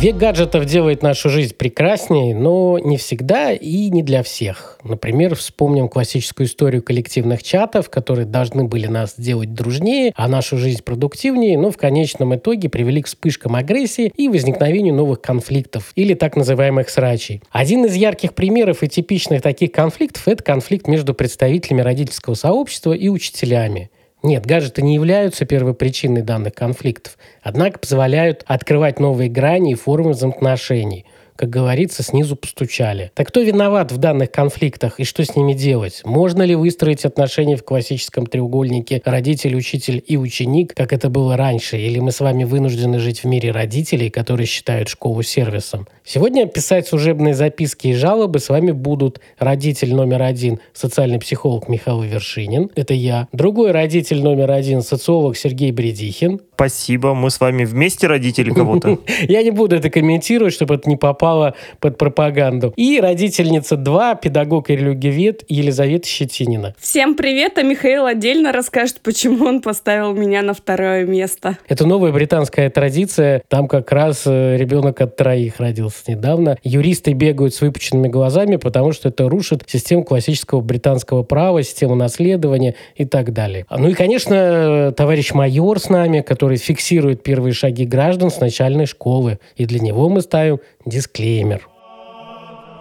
Век гаджетов делает нашу жизнь прекраснее, но не всегда и не для всех. Например, вспомним классическую историю коллективных чатов, которые должны были нас сделать дружнее, а нашу жизнь продуктивнее, но в конечном итоге привели к вспышкам агрессии и возникновению новых конфликтов или так называемых срачей. Один из ярких примеров и типичных таких конфликтов – это конфликт между представителями родительского сообщества и учителями. Нет, гаджеты не являются первой причиной данных конфликтов, однако позволяют открывать новые грани и формы взаимоотношений – как говорится, снизу постучали. Так кто виноват в данных конфликтах и что с ними делать? Можно ли выстроить отношения в классическом треугольнике родитель, учитель и ученик, как это было раньше? Или мы с вами вынуждены жить в мире родителей, которые считают школу сервисом? Сегодня писать служебные записки и жалобы с вами будут родитель номер один, социальный психолог Михаил Вершинин, это я. Другой родитель номер один, социолог Сергей Бредихин. Спасибо, мы с вами вместе родители кого-то. Я не буду это комментировать, чтобы это не попало под пропаганду. И родительница 2, педагог и религиовед Елизавета Щетинина. Всем привет, а Михаил отдельно расскажет, почему он поставил меня на второе место. Это новая британская традиция. Там как раз э, ребенок от троих родился недавно. Юристы бегают с выпученными глазами, потому что это рушит систему классического британского права, систему наследования и так далее. Ну и, конечно, товарищ майор с нами, который который фиксирует первые шаги граждан с начальной школы. И для него мы ставим дисклеймер.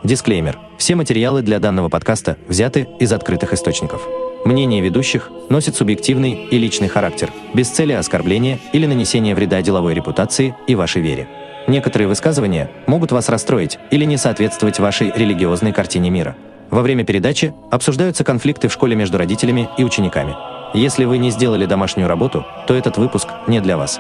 Дисклеймер. Все материалы для данного подкаста взяты из открытых источников. Мнение ведущих носит субъективный и личный характер, без цели оскорбления или нанесения вреда деловой репутации и вашей вере. Некоторые высказывания могут вас расстроить или не соответствовать вашей религиозной картине мира. Во время передачи обсуждаются конфликты в школе между родителями и учениками – если вы не сделали домашнюю работу, то этот выпуск не для вас.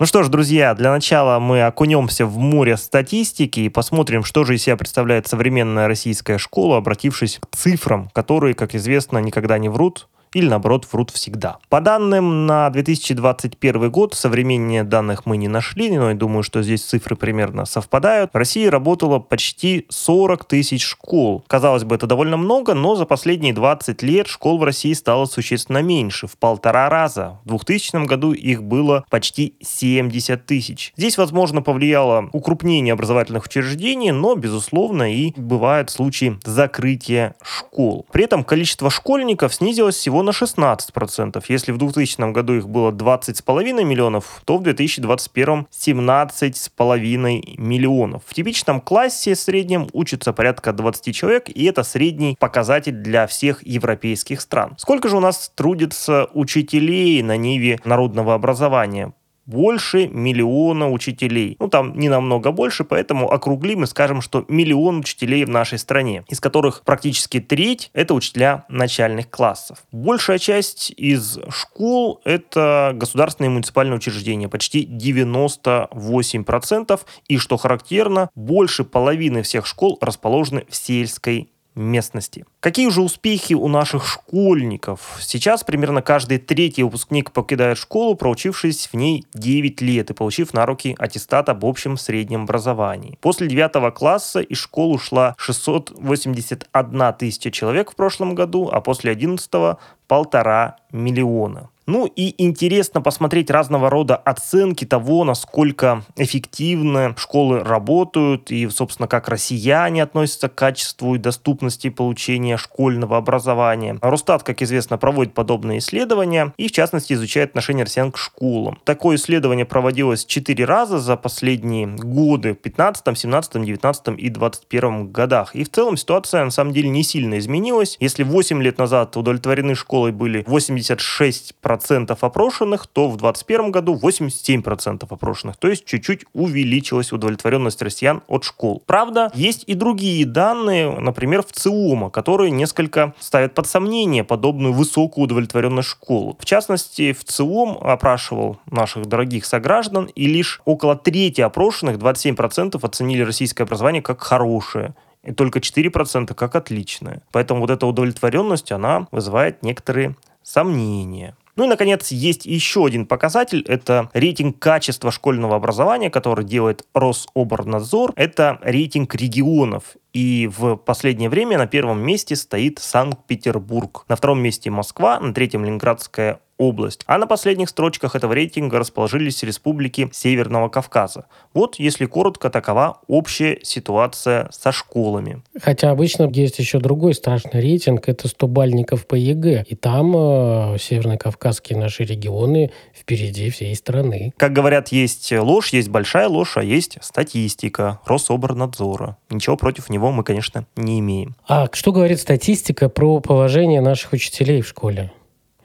Ну что ж, друзья, для начала мы окунемся в море статистики и посмотрим, что же из себя представляет современная российская школа, обратившись к цифрам, которые, как известно, никогда не врут, или наоборот врут всегда. По данным на 2021 год, современнее данных мы не нашли, но я думаю, что здесь цифры примерно совпадают. В России работало почти 40 тысяч школ. Казалось бы, это довольно много, но за последние 20 лет школ в России стало существенно меньше, в полтора раза. В 2000 году их было почти 70 тысяч. Здесь, возможно, повлияло укрупнение образовательных учреждений, но, безусловно, и бывают случаи закрытия школ. При этом количество школьников снизилось всего на 16%. Если в 2000 году их было 20,5 миллионов, то в 2021 17,5 миллионов. В типичном классе в среднем учатся порядка 20 человек, и это средний показатель для всех европейских стран. Сколько же у нас трудится учителей на ниве народного образования? Больше миллиона учителей. Ну, там не намного больше, поэтому округлим и скажем, что миллион учителей в нашей стране, из которых практически треть – это учителя начальных классов. Большая часть из школ – это государственные и муниципальные учреждения, почти 98%. И, что характерно, больше половины всех школ расположены в сельской местности. Какие же успехи у наших школьников? Сейчас примерно каждый третий выпускник покидает школу, проучившись в ней 9 лет и получив на руки аттестат об общем среднем образовании. После 9 класса из школы ушла 681 тысяча человек в прошлом году, а после 11 полтора миллиона. Ну и интересно посмотреть разного рода оценки того, насколько эффективно школы работают и, собственно, как россияне относятся к качеству и доступности получения школьного образования. Росстат, как известно, проводит подобные исследования и, в частности, изучает отношение россиян к школам. Такое исследование проводилось 4 раза за последние годы в 15, 17, 19 и 21 годах. И в целом ситуация, на самом деле, не сильно изменилась. Если 8 лет назад удовлетворены школой были 86% 70% опрошенных, то в 2021 году 87% опрошенных. То есть чуть-чуть увеличилась удовлетворенность россиян от школ. Правда, есть и другие данные, например, в ЦИОМа, которые несколько ставят под сомнение подобную высокую удовлетворенность школ. В частности, в ЦИОМ опрашивал наших дорогих сограждан, и лишь около трети опрошенных, 27%, оценили российское образование как хорошее и только 4% как отличное. Поэтому вот эта удовлетворенность, она вызывает некоторые сомнения. Ну и, наконец, есть еще один показатель. Это рейтинг качества школьного образования, который делает Рособорнадзор. Это рейтинг регионов. И в последнее время на первом месте стоит Санкт-Петербург. На втором месте Москва, на третьем Ленинградская область. А на последних строчках этого рейтинга расположились республики Северного Кавказа. Вот, если коротко, такова общая ситуация со школами. Хотя обычно есть еще другой страшный рейтинг, это 100 бальников по ЕГЭ. И там э, северно-кавказские наши регионы впереди всей страны. Как говорят, есть ложь, есть большая ложь, а есть статистика Рособорнадзора. Ничего против него мы, конечно, не имеем. А что говорит статистика про положение наших учителей в школе?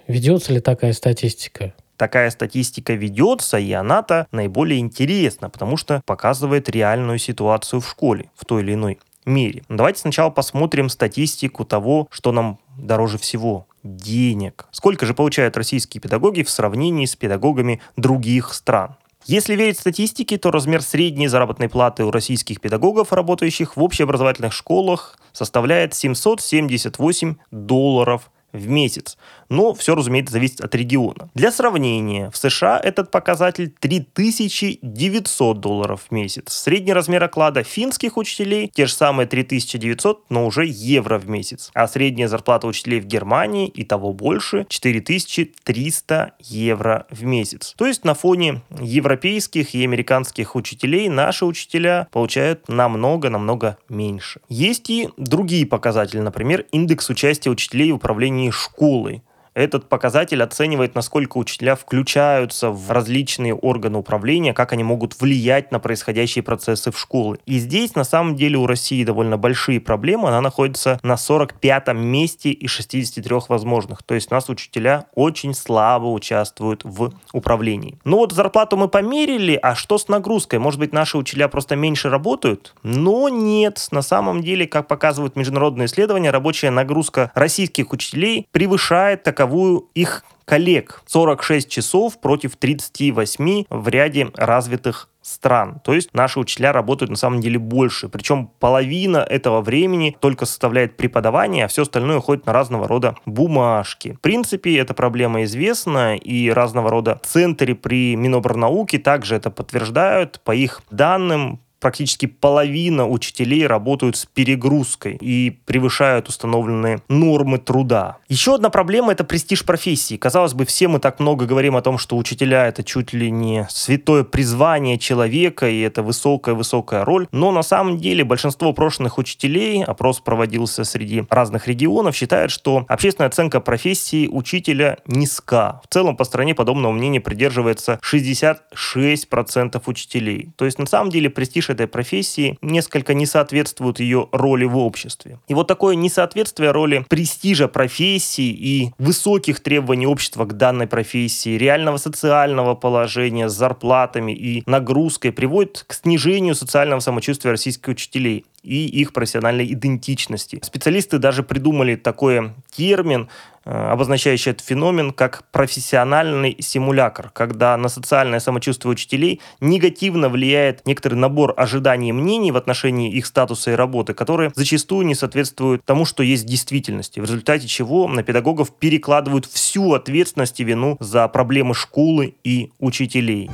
Ведется ли такая статистика? такая статистика ведется, и она-то наиболее интересна, потому что показывает реальную ситуацию в школе в той или иной мере. Давайте сначала посмотрим статистику того, что нам дороже всего денег. Сколько же получают российские педагоги в сравнении с педагогами других стран? Если верить статистике, то размер средней заработной платы у российских педагогов, работающих в общеобразовательных школах, составляет 778 долларов в месяц. Но все, разумеется, зависит от региона. Для сравнения, в США этот показатель 3900 долларов в месяц. Средний размер оклада финских учителей те же самые 3900, но уже евро в месяц. А средняя зарплата учителей в Германии и того больше 4300 евро в месяц. То есть на фоне европейских и американских учителей наши учителя получают намного-намного меньше. Есть и другие показатели, например, индекс участия учителей в управлении школой. Этот показатель оценивает, насколько учителя включаются в различные органы управления, как они могут влиять на происходящие процессы в школе. И здесь, на самом деле, у России довольно большие проблемы. Она находится на 45-м месте из 63 возможных. То есть у нас учителя очень слабо участвуют в управлении. Ну вот зарплату мы померили, а что с нагрузкой? Может быть, наши учителя просто меньше работают? Но нет. На самом деле, как показывают международные исследования, рабочая нагрузка российских учителей превышает так таковую их коллег. 46 часов против 38 в ряде развитых стран. То есть наши учителя работают на самом деле больше. Причем половина этого времени только составляет преподавание, а все остальное уходит на разного рода бумажки. В принципе, эта проблема известна, и разного рода центры при Минобрнауке также это подтверждают. По их данным, практически половина учителей работают с перегрузкой и превышают установленные нормы труда. Еще одна проблема – это престиж профессии. Казалось бы, все мы так много говорим о том, что учителя – это чуть ли не святое призвание человека, и это высокая-высокая роль. Но на самом деле большинство прошлых учителей, опрос проводился среди разных регионов, считают, что общественная оценка профессии учителя низка. В целом по стране подобного мнения придерживается 66% учителей. То есть на самом деле престиж этой профессии несколько не соответствуют ее роли в обществе. И вот такое несоответствие роли престижа профессии и высоких требований общества к данной профессии, реального социального положения с зарплатами и нагрузкой приводит к снижению социального самочувствия российских учителей и их профессиональной идентичности. Специалисты даже придумали такой термин, э, обозначающий этот феномен как профессиональный симулятор, когда на социальное самочувствие учителей негативно влияет некоторый набор ожиданий и мнений в отношении их статуса и работы, которые зачастую не соответствуют тому, что есть в действительности, в результате чего на педагогов перекладывают всю ответственность и вину за проблемы школы и учителей.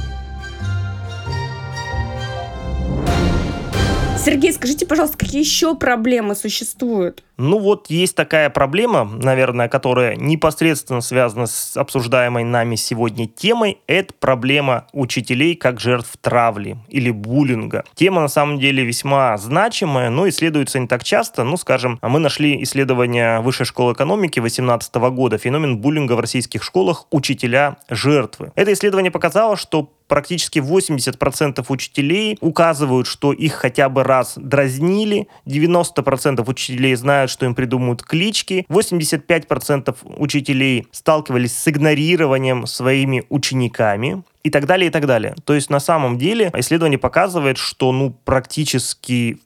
Сергей, скажите, пожалуйста, какие еще проблемы существуют? Ну вот есть такая проблема, наверное, которая непосредственно связана с обсуждаемой нами сегодня темой. Это проблема учителей как жертв травли или буллинга. Тема на самом деле весьма значимая, но исследуется не так часто. Ну, скажем, мы нашли исследование Высшей школы экономики 2018 года «Феномен буллинга в российских школах. Учителя жертвы». Это исследование показало, что практически 80% учителей указывают, что их хотя бы раз дразнили, 90% учителей знают, что им придумают клички, 85% учителей сталкивались с игнорированием своими учениками, и так далее, и так далее. То есть на самом деле исследование показывает, что ну практически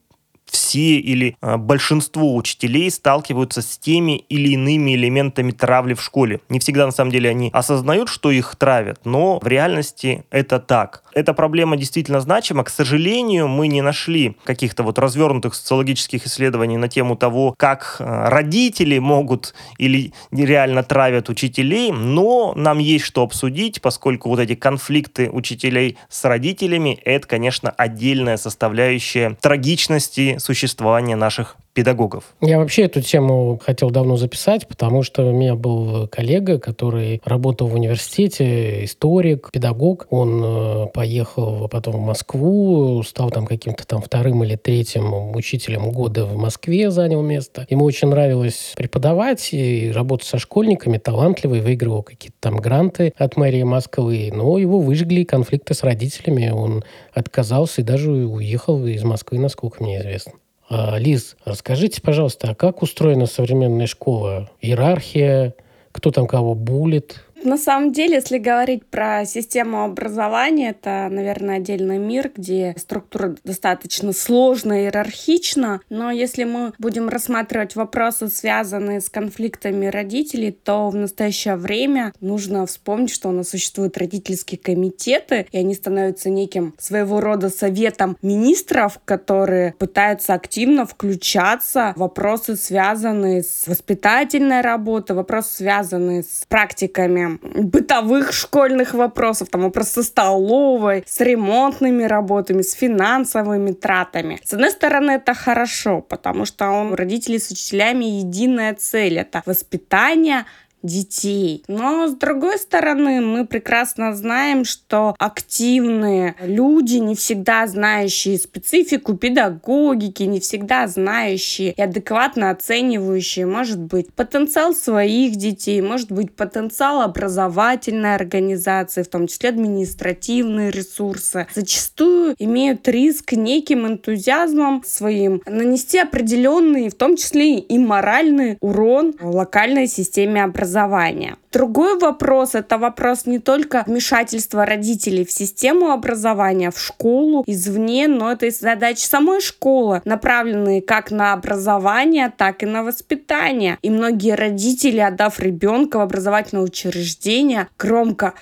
все или э, большинство учителей сталкиваются с теми или иными элементами травли в школе. Не всегда на самом деле они осознают, что их травят, но в реальности это так. Эта проблема действительно значима. К сожалению, мы не нашли каких-то вот развернутых социологических исследований на тему того, как э, родители могут или реально травят учителей, но нам есть что обсудить, поскольку вот эти конфликты учителей с родителями, это, конечно, отдельная составляющая трагичности существования наших педагогов. Я вообще эту тему хотел давно записать, потому что у меня был коллега, который работал в университете, историк, педагог. Он э, поехал потом в Москву, стал там каким-то там вторым или третьим учителем года в Москве, занял место. Ему очень нравилось преподавать и работать со школьниками, талантливый, выигрывал какие-то там гранты от мэрии Москвы, но его выжгли конфликты с родителями, он отказался и даже уехал из Москвы, насколько мне известно. А, Лиз, расскажите, пожалуйста, а как устроена современная школа? Иерархия, кто там кого булит, на самом деле, если говорить про систему образования, это, наверное, отдельный мир, где структура достаточно сложная, иерархична. Но если мы будем рассматривать вопросы, связанные с конфликтами родителей, то в настоящее время нужно вспомнить, что у нас существуют родительские комитеты, и они становятся неким своего рода советом министров, которые пытаются активно включаться в вопросы, связанные с воспитательной работой, вопросы, связанные с практиками бытовых школьных вопросов, там вопрос со столовой, с ремонтными работами, с финансовыми тратами. С одной стороны, это хорошо, потому что он, родители с учителями единая цель. Это воспитание детей. Но с другой стороны, мы прекрасно знаем, что активные люди, не всегда знающие специфику педагогики, не всегда знающие и адекватно оценивающие, может быть, потенциал своих детей, может быть, потенциал образовательной организации, в том числе административные ресурсы, зачастую имеют риск неким энтузиазмом своим нанести определенный, в том числе и моральный урон локальной системе образования образования. Другой вопрос – это вопрос не только вмешательства родителей в систему образования, в школу, извне, но это и задачи самой школы, направленные как на образование, так и на воспитание. И многие родители, отдав ребенка в образовательное учреждение, громко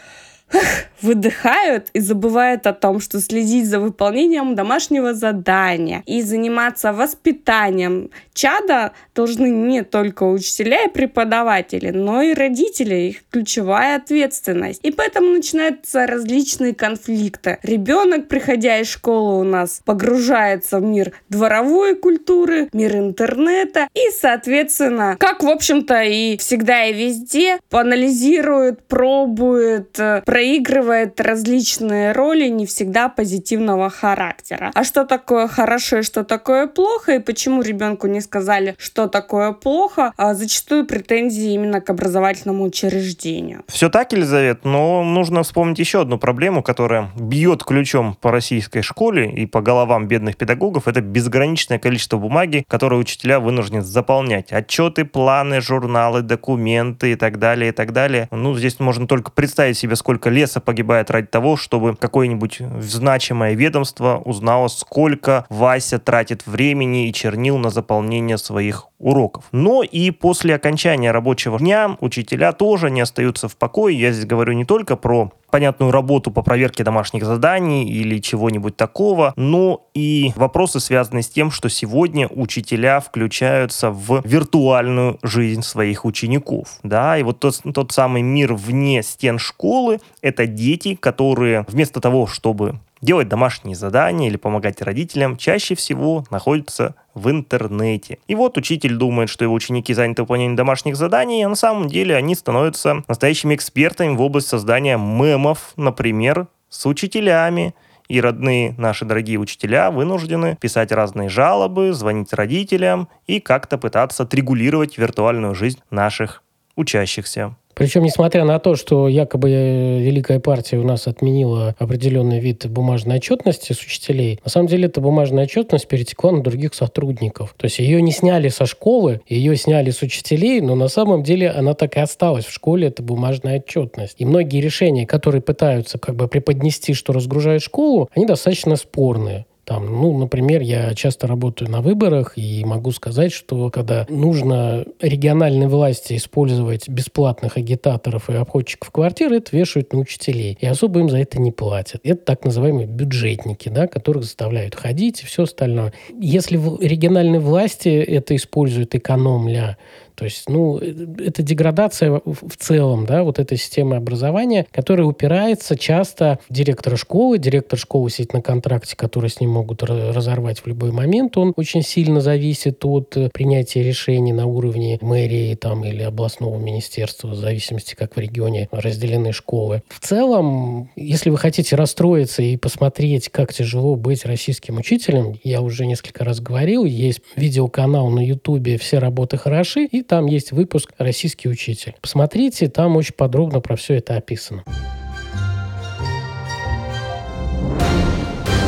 выдыхают и забывают о том, что следить за выполнением домашнего задания и заниматься воспитанием чада должны не только учителя и преподаватели, но и родители, их ключевая ответственность. И поэтому начинаются различные конфликты. Ребенок, приходя из школы, у нас погружается в мир дворовой культуры, мир интернета и, соответственно, как, в общем-то, и всегда и везде, анализирует, пробует, э, проигрывает различные роли не всегда позитивного характера. А что такое хорошо и что такое плохо, и почему ребенку не сказали, что такое плохо, а зачастую претензии именно к образовательному учреждению. Все так, Елизавет, но нужно вспомнить еще одну проблему, которая бьет ключом по российской школе и по головам бедных педагогов. Это безграничное количество бумаги, которые учителя вынуждены заполнять. Отчеты, планы, журналы, документы и так далее, и так далее. Ну, здесь можно только представить себе, сколько сколько леса погибает ради того, чтобы какое-нибудь значимое ведомство узнало, сколько Вася тратит времени и чернил на заполнение своих уроков. Но и после окончания рабочего дня учителя тоже не остаются в покое. Я здесь говорю не только про понятную работу по проверке домашних заданий или чего-нибудь такого, но и вопросы, связанные с тем, что сегодня учителя включаются в виртуальную жизнь своих учеников. Да, и вот тот, тот самый мир вне стен школы — это дети, которые вместо того, чтобы делать домашние задания или помогать родителям, чаще всего находятся в интернете. И вот учитель думает, что его ученики заняты выполнением домашних заданий, а на самом деле они становятся настоящими экспертами в области создания мемов, например, с учителями. И родные наши дорогие учителя вынуждены писать разные жалобы, звонить родителям и как-то пытаться отрегулировать виртуальную жизнь наших учащихся. Причем, несмотря на то, что якобы э, Великая партия у нас отменила определенный вид бумажной отчетности с учителей, на самом деле эта бумажная отчетность перетекла на других сотрудников. То есть ее не сняли со школы, ее сняли с учителей, но на самом деле она так и осталась в школе, это бумажная отчетность. И многие решения, которые пытаются как бы преподнести, что разгружают школу, они достаточно спорные. Там, ну, например, я часто работаю на выборах и могу сказать, что когда нужно региональной власти использовать бесплатных агитаторов и обходчиков квартир, это вешают на учителей. И особо им за это не платят. Это так называемые бюджетники, да, которых заставляют ходить и все остальное. Если в региональной власти это используют экономля, то есть, ну, это деградация в целом, да, вот этой системы образования, которая упирается часто в директора школы. Директор школы сидит на контракте, который с ним могут разорвать в любой момент. Он очень сильно зависит от э, принятия решений на уровне мэрии там, или областного министерства, в зависимости, как в регионе разделены школы. В целом, если вы хотите расстроиться и посмотреть, как тяжело быть российским учителем, я уже несколько раз говорил, есть видеоканал на Ютубе «Все работы хороши», и там есть выпуск «Российский учитель». Посмотрите, там очень подробно про все это описано.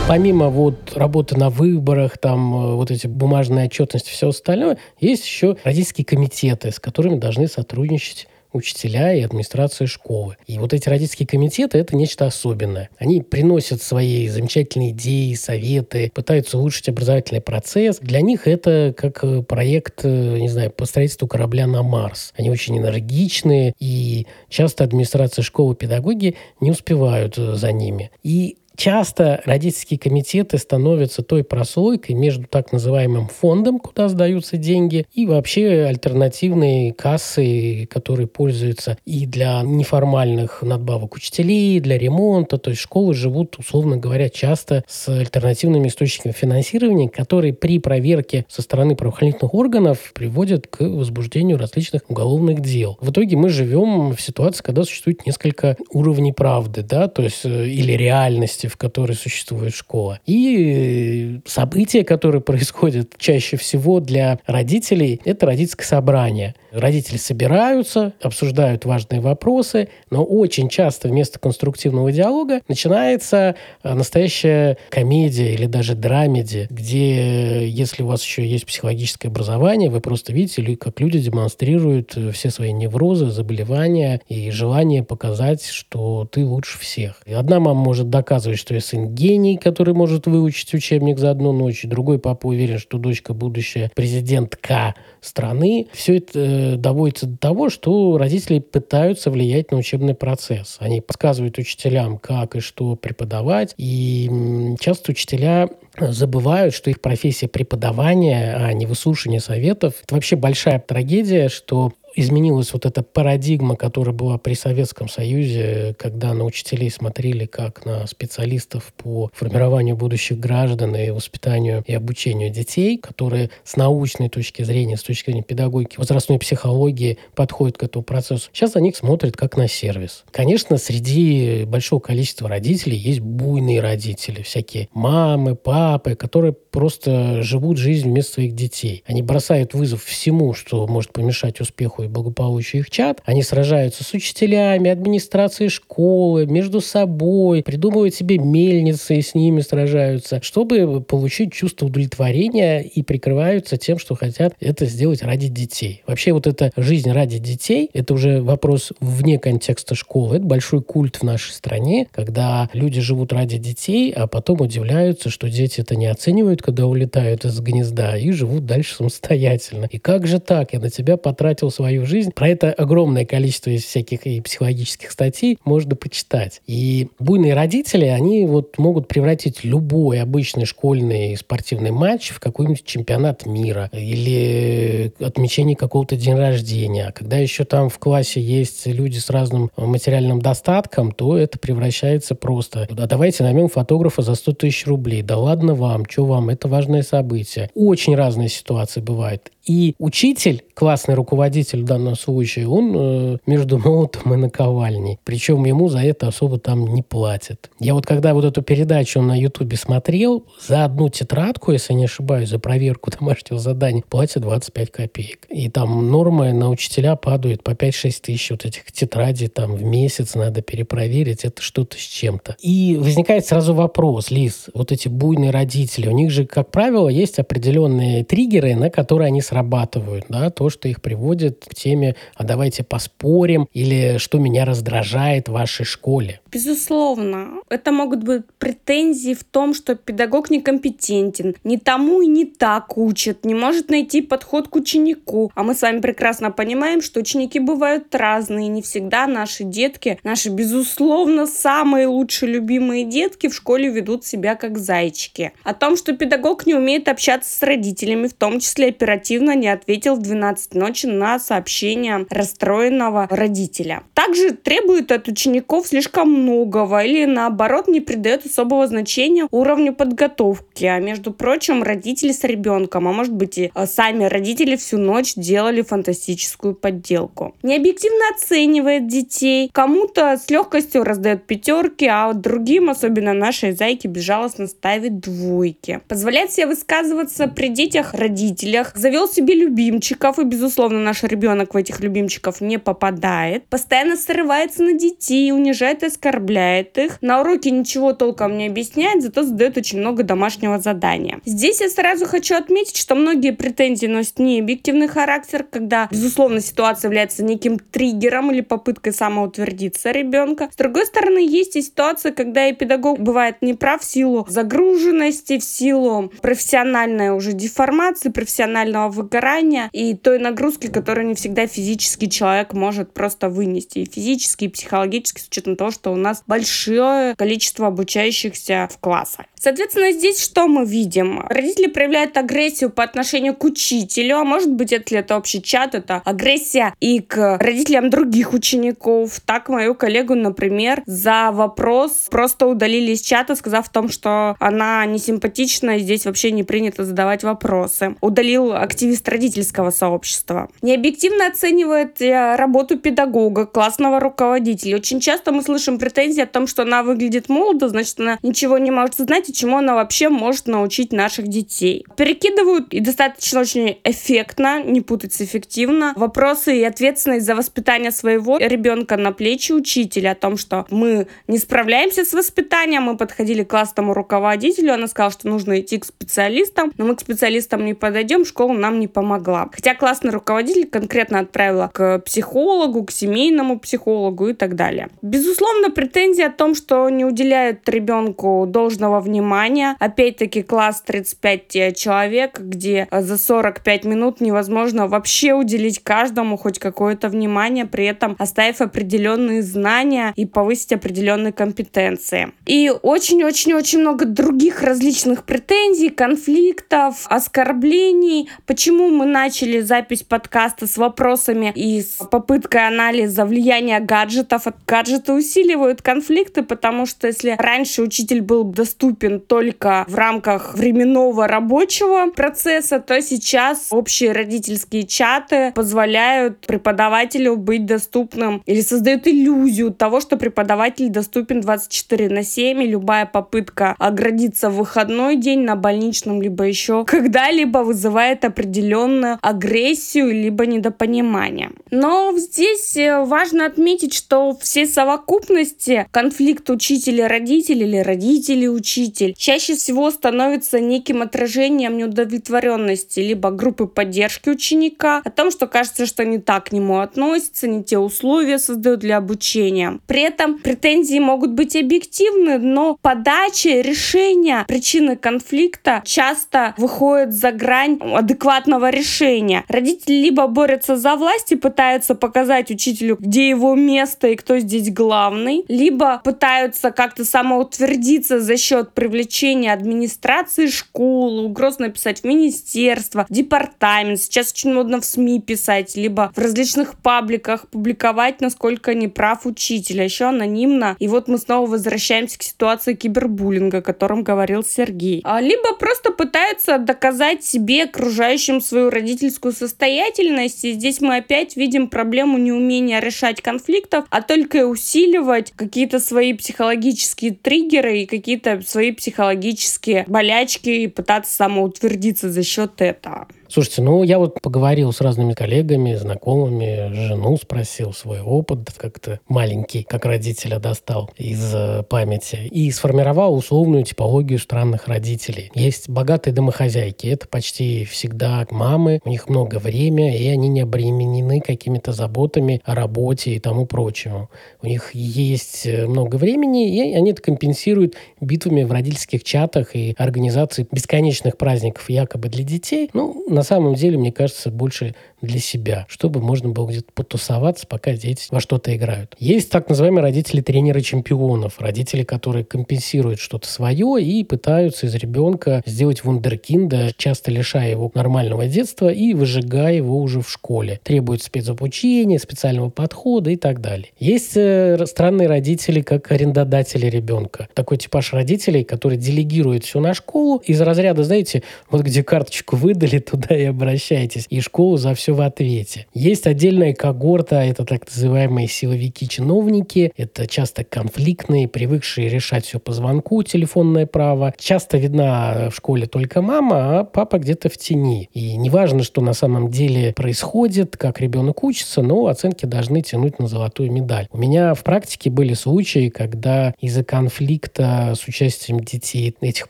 помимо вот работы на выборах, там э, вот эти бумажные отчетности, все остальное, есть еще родительские комитеты, с которыми должны сотрудничать учителя и администрация школы. И вот эти родительские комитеты — это нечто особенное. Они приносят свои замечательные идеи, советы, пытаются улучшить образовательный процесс. Для них это как э, проект, э, не знаю, по строительству корабля на Марс. Они очень энергичные, и часто администрация школы, педагоги не успевают э, за ними. И часто родительские комитеты становятся той прослойкой между так называемым фондом, куда сдаются деньги, и вообще альтернативной кассой, которые пользуются и для неформальных надбавок учителей, для ремонта. То есть школы живут, условно говоря, часто с альтернативными источниками финансирования, которые при проверке со стороны правоохранительных органов приводят к возбуждению различных уголовных дел. В итоге мы живем в ситуации, когда существует несколько уровней правды, да, то есть э, или реальности, в которой существует школа. И события, которые происходят чаще всего для родителей, это родительское собрание. Родители собираются, обсуждают важные вопросы, но очень часто вместо конструктивного диалога начинается э, настоящая комедия или даже драмеди, где, если у вас еще есть психологическое образование, вы просто видите, как люди демонстрируют э, все свои неврозы, заболевания и желание показать, что ты лучше всех. И одна мама может доказывать, что я сын гений, который может выучить учебник за одну ночь. Другой папа уверен, что дочка будущая президентка страны. Все это э, доводится до того, что родители пытаются влиять на учебный процесс. Они подсказывают учителям, как и что преподавать. И часто учителя забывают, что их профессия преподавания, а не выслушивание советов. Это вообще большая трагедия, что изменилась вот эта парадигма, которая была при Советском Союзе, когда на учителей смотрели как на специалистов по формированию будущих граждан и воспитанию и обучению детей, которые с научной точки зрения, с точки зрения педагогики, возрастной психологии подходят к этому процессу. Сейчас на них смотрят как на сервис. Конечно, среди большого количества родителей есть буйные родители, всякие мамы, папы, которые просто живут жизнь вместо своих детей. Они бросают вызов всему, что может помешать успеху и благополучию их чат. Они сражаются с учителями, администрацией школы, между собой, придумывают себе мельницы и с ними сражаются, чтобы получить чувство удовлетворения и прикрываются тем, что хотят это сделать ради детей. Вообще вот эта жизнь ради детей, это уже вопрос вне контекста школы. Это большой культ в нашей стране, когда люди живут ради детей, а потом удивляются, что дети это не оценивают, когда улетают из гнезда и живут дальше самостоятельно. И как же так? Я на тебя потратил свою свою жизнь. Про это огромное количество из всяких и психологических статей можно почитать. И буйные родители, они вот могут превратить любой обычный школьный спортивный матч в какой-нибудь чемпионат мира или отмечение какого-то день рождения. А когда еще там в классе есть люди с разным материальным достатком, то это превращается просто. Да давайте наймем фотографа за 100 тысяч рублей. Да ладно вам, что вам, это важное событие. Очень разные ситуации бывают. И учитель, классный руководитель в данном случае, он э, между молотом и наковальней. Причем ему за это особо там не платят. Я вот когда вот эту передачу на Ютубе смотрел, за одну тетрадку, если не ошибаюсь, за проверку домашнего задания платят 25 копеек. И там нормы на учителя падают по 5-6 тысяч вот этих тетрадей там в месяц надо перепроверить. Это что-то с чем-то. И возникает сразу вопрос, Лиз, вот эти буйные родители, у них же, как правило, есть определенные триггеры, на которые они срабатывают. Да? То, что их приводит к теме «а давайте поспорим» или «что меня раздражает в вашей школе». Безусловно. Это могут быть претензии в том, что педагог некомпетентен, не тому и не так учит, не может найти подход к ученику. А мы с вами прекрасно понимаем, что ученики бывают разные, не всегда наши детки, наши, безусловно, самые лучшие любимые детки в школе ведут себя как зайчики. О том, что педагог не умеет общаться с родителями, в том числе оперативно не ответил в 12 ночи на сообщение расстроенного родителя. Также требует от учеников слишком многого или наоборот не придает особого значения уровню подготовки. А между прочим, родители с ребенком, а может быть и э, сами родители всю ночь делали фантастическую подделку. Необъективно оценивает детей, кому-то с легкостью раздает пятерки, а другим, особенно нашей зайке, безжалостно ставит двойки. Позволяет себе высказываться при детях, родителях, завел себе любимчиков, и, безусловно, наш ребенок в этих любимчиков не попадает, постоянно срывается на детей, унижает и оскорбляет их, на уроке ничего толком не объясняет, зато задает очень много домашнего задания. Здесь я сразу хочу отметить, что многие претензии носят не объективный характер, когда, безусловно, ситуация является неким триггером или попыткой самоутвердиться ребенка. С другой стороны, есть и ситуация, когда и педагог бывает неправ в силу загруженности, в силу профессиональной уже деформации, профессионального выгорания и той нагрузки, которую не всегда физически человек может просто вынести. И физически, и психологически, с учетом того, что у нас большое количество обучающихся в классах. Соответственно, здесь что мы видим? Родители проявляют агрессию по отношению к учителю, а может быть, если это общий чат, это агрессия и к родителям других учеников. Так мою коллегу, например, за вопрос просто удалили из чата, сказав в том, что она не симпатична, и здесь вообще не принято задавать вопросы. Удалил активист родительского сообщества. Необъективно оценивает э, работу педагога, классного руководителя. Очень часто мы слышим претензии о том, что она выглядит молодо, значит, она ничего не может знать, и чему она вообще может научить наших детей. Перекидывают и достаточно очень эффектно, не путать с эффективно, вопросы и ответственность за воспитание своего ребенка на плечи учителя, о том, что мы не справляемся с воспитанием, мы подходили к классному руководителю, она сказала, что нужно идти к специалистам, но мы к специалистам не подойдем, школа нам не помогла. Хотя классный руководитель конкретно отправила к психологу, к семейному психологу и так далее. Безусловно, претензии о том, что не уделяют ребенку должного внимания. Опять-таки класс 35 человек, где за 45 минут невозможно вообще уделить каждому хоть какое-то внимание, при этом оставив определенные знания и повысить определенные компетенции. И очень-очень-очень много других различных претензий, конфликтов, оскорблений. Почему мы начали запись подкаста с вопросами и с попыткой анализа влияния гаджетов? Гаджеты усиливают конфликты, потому что если раньше учитель был доступен доступен только в рамках временного рабочего процесса, то сейчас общие родительские чаты позволяют преподавателю быть доступным или создают иллюзию того, что преподаватель доступен 24 на 7, и любая попытка оградиться в выходной день на больничном, либо еще когда-либо вызывает определенную агрессию, либо недопонимание. Но здесь э, важно отметить, что все совокупности конфликт учителя-родитель или родители-учитель чаще всего становится неким отражением неудовлетворенности либо группы поддержки ученика, о том, что кажется, что не так к нему относятся, не те условия создают для обучения. При этом претензии могут быть объективны, но подача решения причины конфликта часто выходит за грань адекватного решения. Родители либо борются за власть и пытаются показать учителю, где его место и кто здесь главный, либо пытаются как-то самоутвердиться за счет привлечения администрации школ, угроз написать в министерство, департамент. Сейчас очень модно в СМИ писать, либо в различных пабликах публиковать, насколько не прав учитель, а еще анонимно. И вот мы снова возвращаемся к ситуации кибербуллинга, о котором говорил Сергей. А, либо просто пытаются доказать себе, окружающим свою родительскую состоятельность. И здесь мы опять видим проблему неумения решать конфликтов, а только усиливать какие-то свои психологические триггеры и какие-то свои психологические болячки и пытаться самоутвердиться за счет этого. Слушайте, ну я вот поговорил с разными коллегами, знакомыми, жену спросил свой опыт, как-то маленький, как родителя достал из э, памяти, и сформировал условную типологию странных родителей. Есть богатые домохозяйки, это почти всегда мамы, у них много времени, и они не обременены какими-то заботами о работе и тому прочему. У них есть э, много времени, и они это компенсируют битвами в родительских чатах и организацией бесконечных праздников якобы для детей. Ну, на самом деле, мне кажется, больше для себя, чтобы можно было где-то потусоваться, пока дети во что-то играют. Есть так называемые родители-тренеры чемпионов, родители, которые компенсируют что-то свое и пытаются из ребенка сделать вундеркинда, часто лишая его нормального детства и выжигая его уже в школе. Требуют спецобучения, специального подхода и так далее. Есть э, странные родители, как арендодатели ребенка. Такой типаж родителей, который делегирует все на школу из разряда, знаете, вот где карточку выдали, туда и обращайтесь. И школу за все все в ответе. Есть отдельная когорта, это так называемые силовики-чиновники, это часто конфликтные, привыкшие решать все по звонку, телефонное право. Часто видна в школе только мама, а папа где-то в тени. И неважно, что на самом деле происходит, как ребенок учится, но оценки должны тянуть на золотую медаль. У меня в практике были случаи, когда из-за конфликта с участием детей этих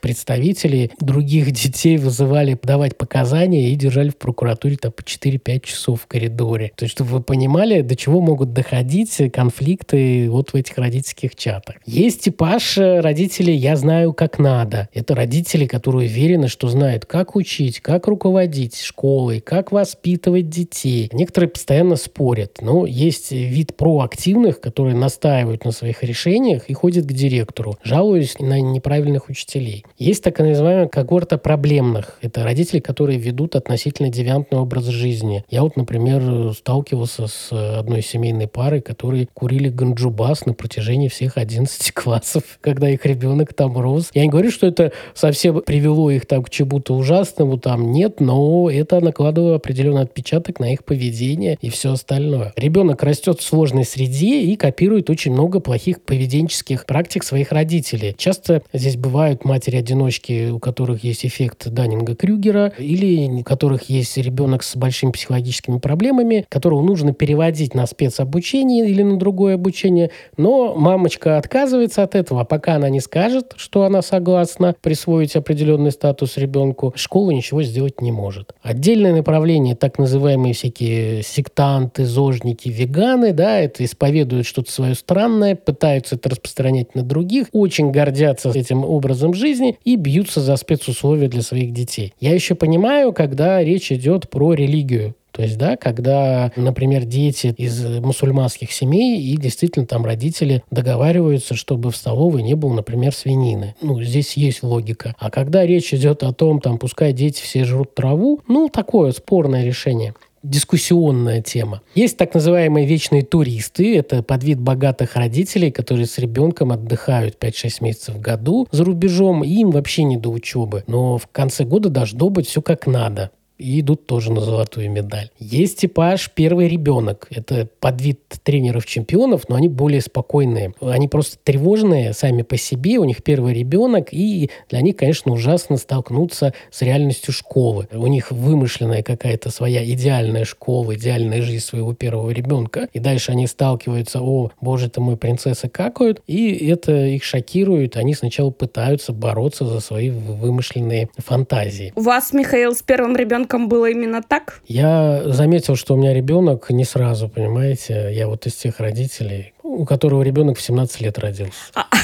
представителей других детей вызывали давать показания и держали в прокуратуре там по 4-5 5 часов в коридоре. То есть, чтобы вы понимали, до чего могут доходить конфликты вот в этих родительских чатах. Есть типаж э, родителей «я знаю, как надо». Это родители, которые уверены, что знают, как учить, как руководить школой, как воспитывать детей. Некоторые постоянно спорят. Но есть вид проактивных, которые настаивают на своих решениях и ходят к директору, жалуясь на неправильных учителей. Есть так называемая когорта проблемных. Это родители, которые ведут относительно девиантный образ жизни. Я вот, например, сталкивался с одной семейной парой, которые курили ганджубас на протяжении всех 11 классов, когда их ребенок там рос. Я не говорю, что это совсем привело их там к чему-то ужасному, там нет, но это накладывало определенный отпечаток на их поведение и все остальное. Ребенок растет в сложной среде и копирует очень много плохих поведенческих практик своих родителей. Часто здесь бывают матери-одиночки, у которых есть эффект Даннинга-Крюгера, или у которых есть ребенок с большим психологическим психологическими проблемами, которого нужно переводить на спецобучение или на другое обучение, но мамочка отказывается от этого, а пока она не скажет, что она согласна присвоить определенный статус ребенку, школа ничего сделать не может. Отдельное направление, так называемые всякие сектанты, зожники, веганы, да, это исповедуют что-то свое странное, пытаются это распространять на других, очень гордятся этим образом жизни и бьются за спецусловия для своих детей. Я еще понимаю, когда речь идет про религию. То есть, да, когда, например, дети из мусульманских семей и действительно там родители договариваются, чтобы в столовой не было, например, свинины. Ну, здесь есть логика. А когда речь идет о том, там, пускай дети все жрут траву, ну, такое спорное решение дискуссионная тема. Есть так называемые вечные туристы. Это подвид богатых родителей, которые с ребенком отдыхают 5-6 месяцев в году за рубежом, и им вообще не до учебы. Но в конце года должно быть все как надо и идут тоже на золотую медаль. Есть типаж «первый ребенок». Это подвид тренеров-чемпионов, но они более спокойные. Они просто тревожные сами по себе, у них первый ребенок, и для них, конечно, ужасно столкнуться с реальностью школы. У них вымышленная какая-то своя идеальная школа, идеальная жизнь своего первого ребенка, и дальше они сталкиваются, о, боже ты мой, принцессы какают, и это их шокирует. Они сначала пытаются бороться за свои вымышленные фантазии. У вас, Михаил, с первым ребенком ребенком было именно так? Я заметил, что у меня ребенок не сразу, понимаете. Я вот из тех родителей, у которого ребенок в 17 лет родился. А.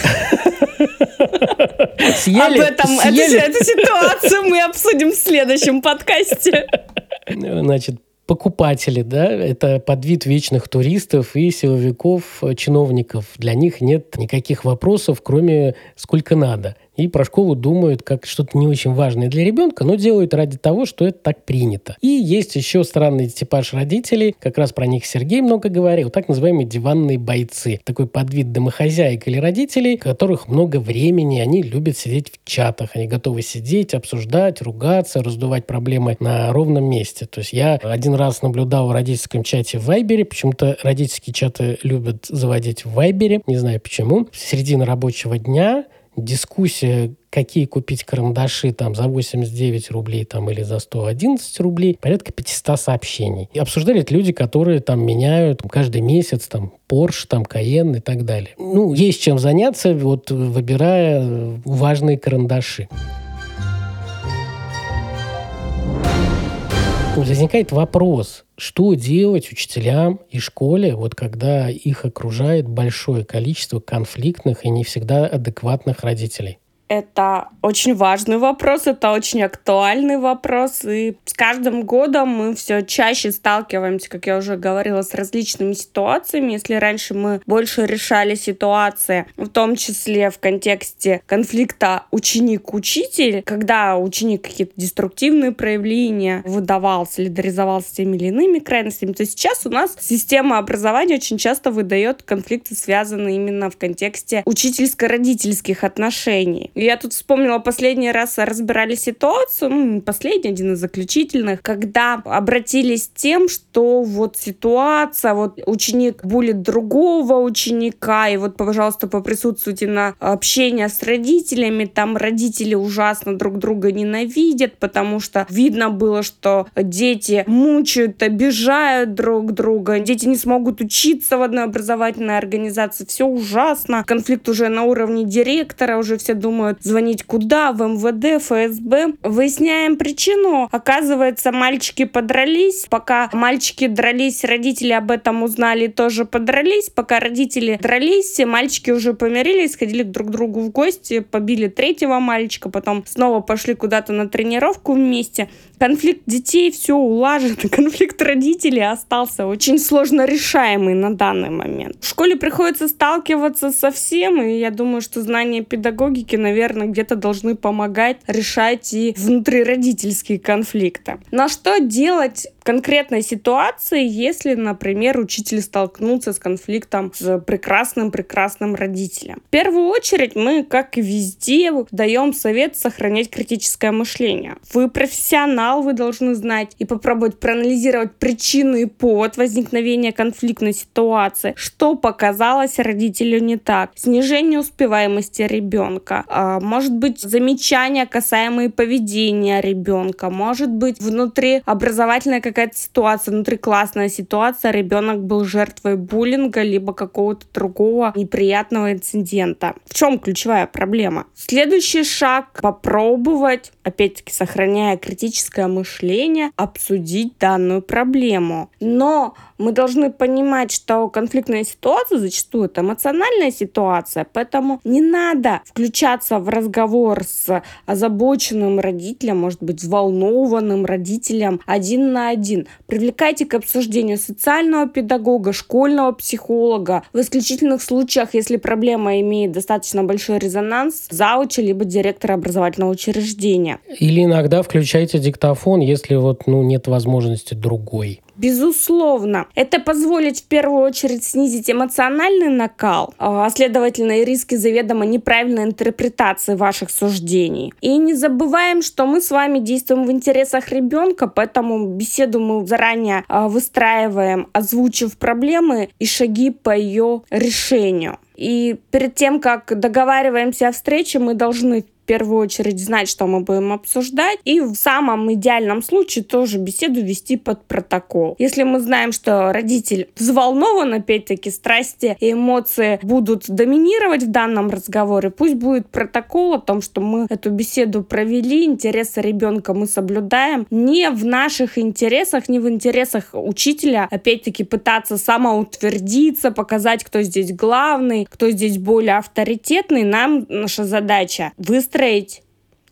Съели, Об этом, съели. Эту, эту ситуацию мы обсудим в следующем подкасте. Значит, покупатели, да, это подвид вечных туристов и силовиков, чиновников. Для них нет никаких вопросов, кроме сколько надо и про школу думают как что-то не очень важное для ребенка, но делают ради того, что это так принято. И есть еще странный типаж родителей, как раз про них Сергей много говорил, так называемые диванные бойцы. Такой подвид домохозяек или родителей, у которых много времени, они любят сидеть в чатах, они готовы сидеть, обсуждать, ругаться, раздувать проблемы на ровном месте. То есть я один раз наблюдал в родительском чате в Вайбере, почему-то родительские чаты любят заводить в Вайбере, не знаю почему. Середина рабочего дня дискуссия, какие купить карандаши там за 89 рублей там, или за 111 рублей, порядка 500 сообщений. И обсуждали это люди, которые там меняют каждый месяц там Porsche, там Cayenne и так далее. Ну, есть чем заняться, вот выбирая важные карандаши. Возникает вопрос, что делать учителям и школе, вот когда их окружает большое количество конфликтных и не всегда адекватных родителей? Это очень важный вопрос, это очень актуальный вопрос, и с каждым годом мы все чаще сталкиваемся, как я уже говорила, с различными ситуациями. Если раньше мы больше решали ситуации, в том числе в контексте конфликта ученик-учитель, когда ученик какие-то деструктивные проявления выдавал, солидаризовался с теми или иными крайностями, то сейчас у нас система образования очень часто выдает конфликты, связанные именно в контексте учительско-родительских отношений. Я тут вспомнила последний раз разбирали ситуацию, ну, последний, один из заключительных, когда обратились тем, что вот ситуация, вот ученик булит другого ученика, и вот, пожалуйста, поприсутствуйте на общение с родителями, там родители ужасно друг друга ненавидят, потому что видно было, что дети мучают, обижают друг друга, дети не смогут учиться в одной образовательной организации, все ужасно, конфликт уже на уровне директора, уже все думают, думают, звонить куда, в МВД, ФСБ. Выясняем причину. Оказывается, мальчики подрались. Пока мальчики дрались, родители об этом узнали, тоже подрались. Пока родители дрались, мальчики уже помирились, сходили друг к другу в гости, побили третьего мальчика, потом снова пошли куда-то на тренировку вместе. Конфликт детей все улажен, конфликт родителей остался очень сложно решаемый на данный момент. В школе приходится сталкиваться со всем, и я думаю, что знания педагогики, наверное, где-то должны помогать решать и внутриродительские конфликты. Но что делать конкретной ситуации, если, например, учитель столкнулся с конфликтом с прекрасным-прекрасным родителем. В первую очередь мы, как и везде, даем совет сохранять критическое мышление. Вы профессионал, вы должны знать и попробовать проанализировать причину и повод возникновения конфликтной ситуации, что показалось родителю не так, снижение успеваемости ребенка, а, может быть замечания касаемые поведения ребенка, может быть внутри образовательная как какая-то ситуация, внутриклассная ситуация, ребенок был жертвой буллинга, либо какого-то другого неприятного инцидента. В чем ключевая проблема? Следующий шаг — попробовать, опять-таки сохраняя критическое мышление, обсудить данную проблему. Но мы должны понимать, что конфликтная ситуация зачастую это эмоциональная ситуация, поэтому не надо включаться в разговор с озабоченным родителем, может быть, взволнованным родителем один на один. Привлекайте к обсуждению социального педагога, школьного психолога. В исключительных случаях, если проблема имеет достаточно большой резонанс, зауча либо директора образовательного учреждения. Или иногда включайте диктофон, если вот ну, нет возможности другой. Безусловно. Это позволит в первую очередь снизить эмоциональный накал, а следовательно и риски заведомо неправильной интерпретации ваших суждений. И не забываем, что мы с вами действуем в интересах ребенка, поэтому беседу мы заранее а, выстраиваем, озвучив проблемы и шаги по ее решению. И перед тем, как договариваемся о встрече, мы должны первую очередь знать, что мы будем обсуждать, и в самом идеальном случае тоже беседу вести под протокол. Если мы знаем, что родитель взволнован, опять-таки, страсти и эмоции будут доминировать в данном разговоре, пусть будет протокол о том, что мы эту беседу провели, интересы ребенка мы соблюдаем, не в наших интересах, не в интересах учителя, опять-таки, пытаться самоутвердиться, показать, кто здесь главный, кто здесь более авторитетный, нам наша задача выстроить выстроить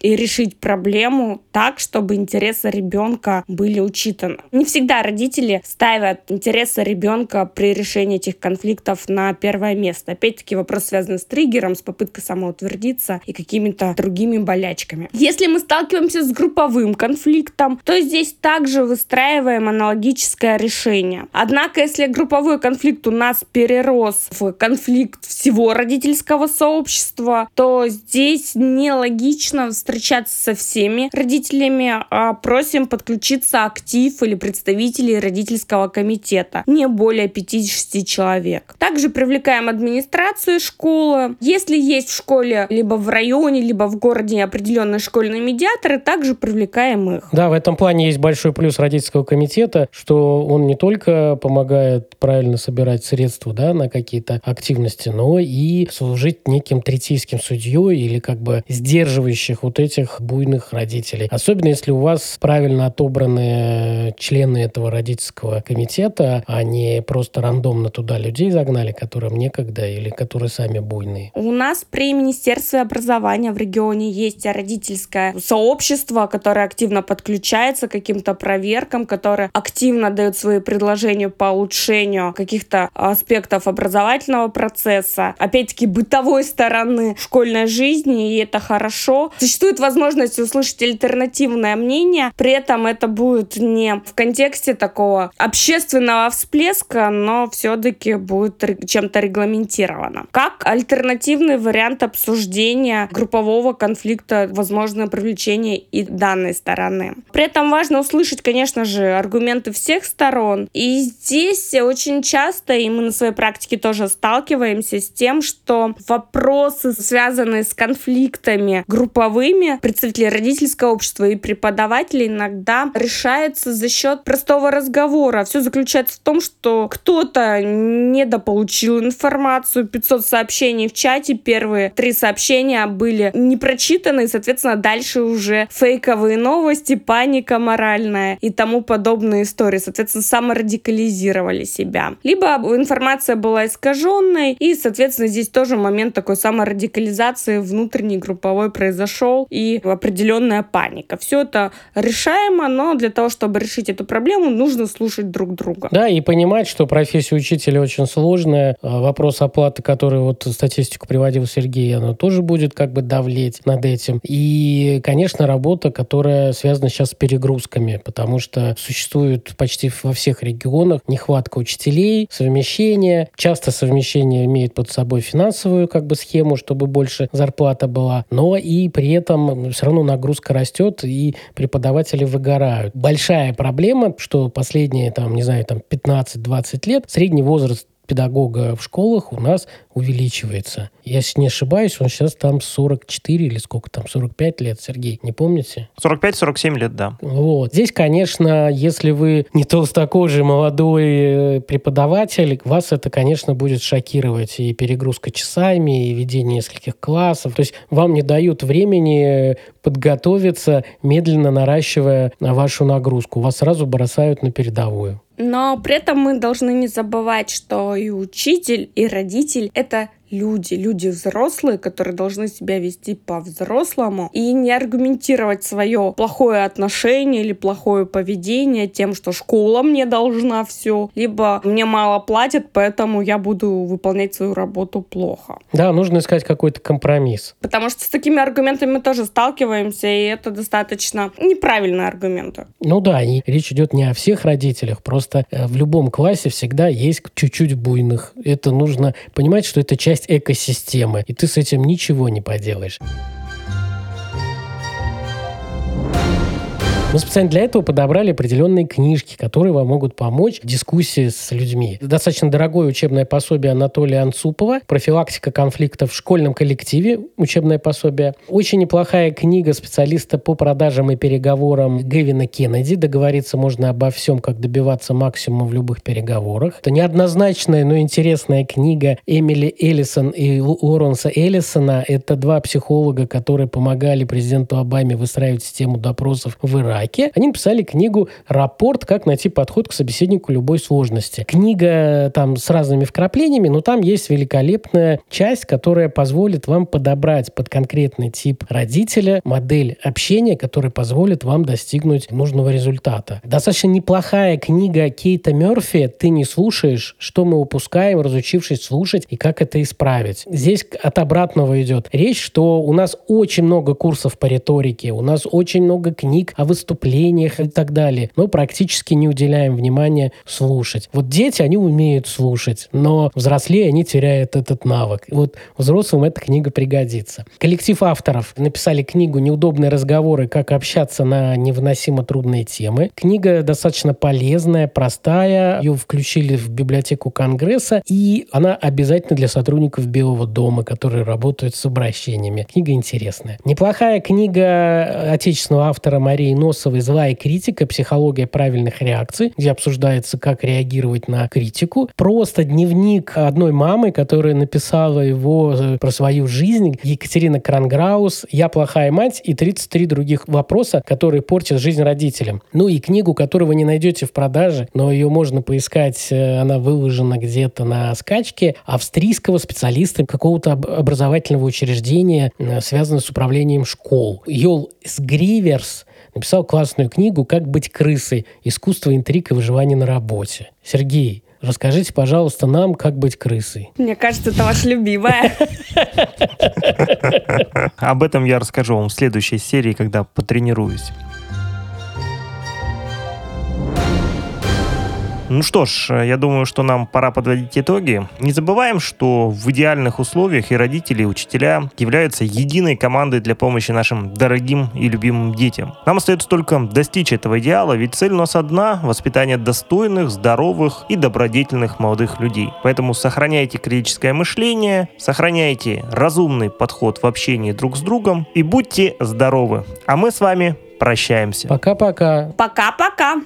и решить проблему так, чтобы интересы ребенка были учитаны. Не всегда родители ставят интересы ребенка при решении этих конфликтов на первое место. Опять-таки вопрос связан с триггером, с попыткой самоутвердиться и какими-то другими болячками. Если мы сталкиваемся с групповым конфликтом, то здесь также выстраиваем аналогическое решение. Однако, если групповой конфликт у нас перерос в конфликт всего родительского сообщества, то здесь нелогично встречаться со всеми родителями, а просим подключиться актив или представителей родительского комитета, не более 50 человек. Также привлекаем администрацию школы. Если есть в школе либо в районе, либо в городе определенные школьные медиаторы, также привлекаем их. Да, в этом плане есть большой плюс родительского комитета, что он не только помогает правильно собирать средства да, на какие-то активности, но и служить неким третейским судьей или как бы сдерживающих вот этих буйных родителей. Особенно если у вас правильно отобраны члены этого родительского комитета, а не просто рандомно туда людей загнали, которым некогда или которые сами буйные. У нас при Министерстве образования в регионе есть родительское сообщество, которое активно подключается к каким-то проверкам, которое активно дает свои предложения по улучшению каких-то аспектов образовательного процесса, опять-таки бытовой стороны школьной жизни, и это хорошо. Существует возможность услышать альтернативное мнение, при этом это будет не в контексте такого общественного всплеска, но все-таки будет чем-то регламентировано. Как альтернативный вариант обсуждения группового конфликта, возможное привлечение и данной стороны. При этом важно услышать, конечно же, аргументы всех сторон. И здесь очень часто, и мы на своей практике тоже сталкиваемся с тем, что вопросы, связанные с конфликтами групповыми, представители родительского общества и преподавателей иногда решаются за счет простого разговора. Все заключается в том, что кто-то недополучил информацию, 500 сообщений в чате, первые три сообщения были не прочитаны, и, соответственно, дальше уже фейковые новости, паника моральная и тому подобные истории. Соответственно, саморадикализировали себя. Либо информация была искаженной, и, соответственно, здесь тоже момент такой саморадикализации внутренней групповой произошел, и определенная паника. Все это решаемо, но для того, чтобы решить эту проблему, нужно слушать друг друга. Да, и понимать, что профессия учителя очень сложная. А вопрос оплаты, который вот статистику приводил Сергей, она тоже будет как бы давлеть над этим. И, конечно, работа, которая связана сейчас с перегрузками, потому что существует почти во всех регионах нехватка учителей, совмещение. Часто совмещение имеет под собой финансовую как бы схему, чтобы больше зарплата была, но и при этом все равно нагрузка растет, и преподаватели выгорают. Большая проблема, что последние, там, не знаю, там 15-20 лет средний возраст педагога в школах у нас увеличивается. Если не ошибаюсь, он сейчас там 44 или сколько там, 45 лет, Сергей, не помните? 45-47 лет, да. Вот. Здесь, конечно, если вы не толстокожий молодой э, преподаватель, вас это, конечно, будет шокировать. И перегрузка часами, и ведение нескольких классов. То есть вам не дают времени подготовиться, медленно наращивая вашу нагрузку. Вас сразу бросают на передовую. Но при этом мы должны не забывать, что и учитель, и родитель — это люди, люди взрослые, которые должны себя вести по-взрослому и не аргументировать свое плохое отношение или плохое поведение тем, что школа мне должна все, либо мне мало платят, поэтому я буду выполнять свою работу плохо. Да, нужно искать какой-то компромисс. Потому что с такими аргументами мы тоже сталкиваемся, и это достаточно неправильные аргументы. Ну да, и речь идет не о всех родителях, просто э, в любом классе всегда есть чуть-чуть буйных. Это нужно понимать, что это часть часть экосистемы, и ты с этим ничего не поделаешь. Мы специально для этого подобрали определенные книжки, которые вам могут помочь в дискуссии с людьми. Достаточно дорогое учебное пособие Анатолия Анцупова «Профилактика конфликтов в школьном коллективе» учебное пособие. Очень неплохая книга специалиста по продажам и переговорам Гевина Кеннеди. Договориться можно обо всем, как добиваться максимума в любых переговорах. Это неоднозначная, но интересная книга Эмили Эллисон и Лоренса Эллисона. Это два психолога, которые помогали президенту Обаме выстраивать систему допросов в Иране лайки. Они написали книгу «Рапорт. Как найти подход к собеседнику любой сложности». Книга там с разными вкраплениями, но там есть великолепная часть, которая позволит вам подобрать под конкретный тип родителя модель общения, которая позволит вам достигнуть нужного результата. Достаточно неплохая книга Кейта Мерфи «Ты не слушаешь, что мы упускаем, разучившись слушать и как это исправить». Здесь от обратного идет речь, что у нас очень много курсов по риторике, у нас очень много книг о выступлениях и так далее, но практически не уделяем внимания слушать. Вот дети, они умеют слушать, но взрослее они теряют этот навык. И вот взрослым эта книга пригодится. Коллектив авторов написали книгу «Неудобные разговоры. Как общаться на невыносимо трудные темы». Книга достаточно полезная, простая. Ее включили в библиотеку Конгресса, и она обязательно для сотрудников Белого дома, которые работают с обращениями. Книга интересная. Неплохая книга отечественного автора Марии Носовой «Злая критика. Психология правильных реакций», где обсуждается, как реагировать на критику. Просто дневник одной мамы, которая написала его э, про свою жизнь. Екатерина Кранграус «Я плохая мать» и 33 других вопроса, которые портят жизнь родителям. Ну и книгу, которую вы не найдете в продаже, но ее можно поискать, э, она выложена где-то на скачке, австрийского специалиста какого-то образовательного учреждения, э, связанного с управлением школ. Йол Сгриверс написал классную книгу «Как быть крысой. Искусство интриг и выживания на работе». Сергей, Расскажите, пожалуйста, нам, как быть крысой. Мне кажется, это ваша любимая. Об этом я расскажу вам в следующей серии, когда потренируюсь. Ну что ж, я думаю, что нам пора подводить итоги. Не забываем, что в идеальных условиях и родители, и учителя являются единой командой для помощи нашим дорогим и любимым детям. Нам остается только достичь этого идеала, ведь цель у нас одна – воспитание достойных, здоровых и добродетельных молодых людей. Поэтому сохраняйте критическое мышление, сохраняйте разумный подход в общении друг с другом и будьте здоровы. А мы с вами прощаемся. Пока-пока. Пока-пока.